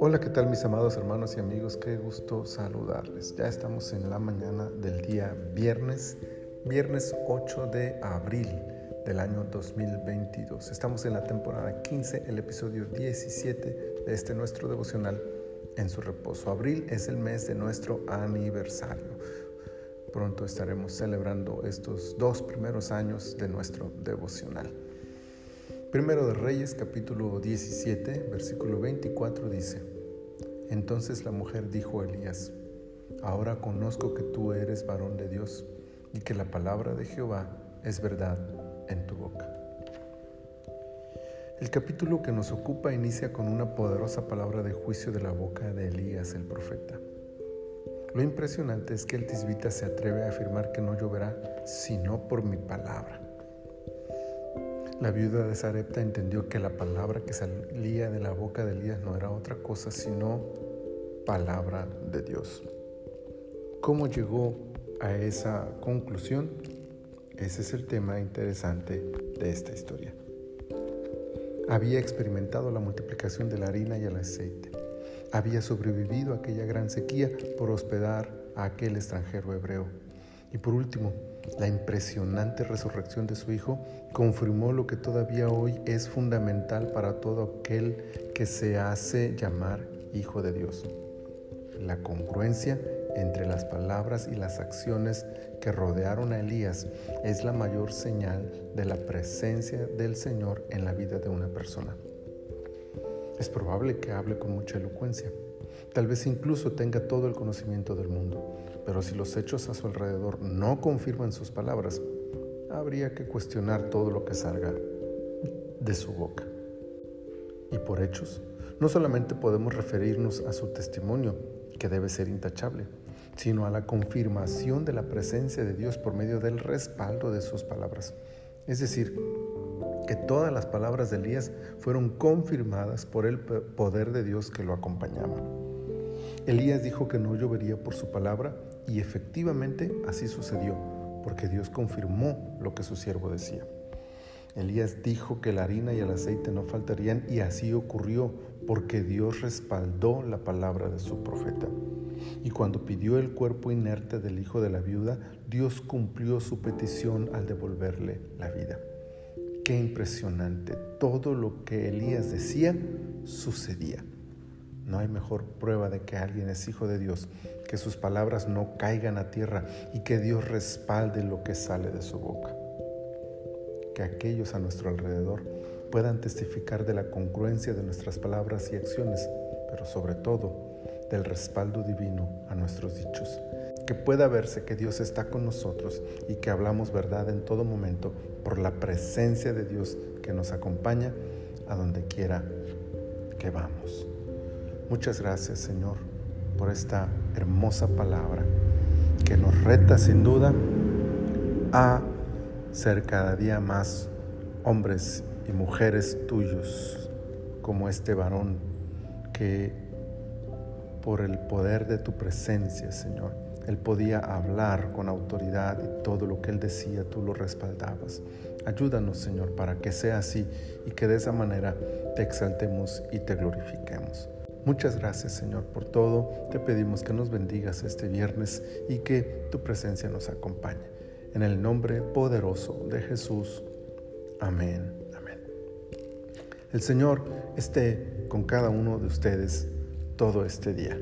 Hola, ¿qué tal mis amados hermanos y amigos? Qué gusto saludarles. Ya estamos en la mañana del día viernes, viernes 8 de abril del año 2022. Estamos en la temporada 15, el episodio 17 de este nuestro devocional en su reposo. Abril es el mes de nuestro aniversario. Pronto estaremos celebrando estos dos primeros años de nuestro devocional. Primero de Reyes capítulo 17 versículo 24 dice, Entonces la mujer dijo a Elías, Ahora conozco que tú eres varón de Dios y que la palabra de Jehová es verdad en tu boca. El capítulo que nos ocupa inicia con una poderosa palabra de juicio de la boca de Elías el profeta. Lo impresionante es que el tisbita se atreve a afirmar que no lloverá sino por mi palabra. La viuda de Sarepta entendió que la palabra que salía de la boca de Elías no era otra cosa sino palabra de Dios. ¿Cómo llegó a esa conclusión? Ese es el tema interesante de esta historia. Había experimentado la multiplicación de la harina y el aceite. Había sobrevivido a aquella gran sequía por hospedar a aquel extranjero hebreo. Y por último, la impresionante resurrección de su Hijo confirmó lo que todavía hoy es fundamental para todo aquel que se hace llamar Hijo de Dios. La congruencia entre las palabras y las acciones que rodearon a Elías es la mayor señal de la presencia del Señor en la vida de una persona. Es probable que hable con mucha elocuencia, tal vez incluso tenga todo el conocimiento del mundo, pero si los hechos a su alrededor no confirman sus palabras, habría que cuestionar todo lo que salga de su boca. Y por hechos, no solamente podemos referirnos a su testimonio, que debe ser intachable, sino a la confirmación de la presencia de Dios por medio del respaldo de sus palabras. Es decir, que todas las palabras de Elías fueron confirmadas por el poder de Dios que lo acompañaba. Elías dijo que no llovería por su palabra y efectivamente así sucedió, porque Dios confirmó lo que su siervo decía. Elías dijo que la harina y el aceite no faltarían y así ocurrió, porque Dios respaldó la palabra de su profeta. Y cuando pidió el cuerpo inerte del hijo de la viuda, Dios cumplió su petición al devolverle la vida. Qué impresionante, todo lo que Elías decía sucedía. No hay mejor prueba de que alguien es hijo de Dios, que sus palabras no caigan a tierra y que Dios respalde lo que sale de su boca. Que aquellos a nuestro alrededor puedan testificar de la congruencia de nuestras palabras y acciones, pero sobre todo del respaldo divino a nuestros dichos. Que pueda verse que Dios está con nosotros y que hablamos verdad en todo momento por la presencia de Dios que nos acompaña a donde quiera que vamos. Muchas gracias Señor por esta hermosa palabra que nos reta sin duda a ser cada día más hombres y mujeres tuyos como este varón que por el poder de tu presencia, Señor, él podía hablar con autoridad y todo lo que él decía tú lo respaldabas. Ayúdanos, Señor, para que sea así y que de esa manera te exaltemos y te glorifiquemos. Muchas gracias Señor por todo. Te pedimos que nos bendigas este viernes y que tu presencia nos acompañe. En el nombre poderoso de Jesús. Amén. Amén. El Señor esté con cada uno de ustedes todo este día.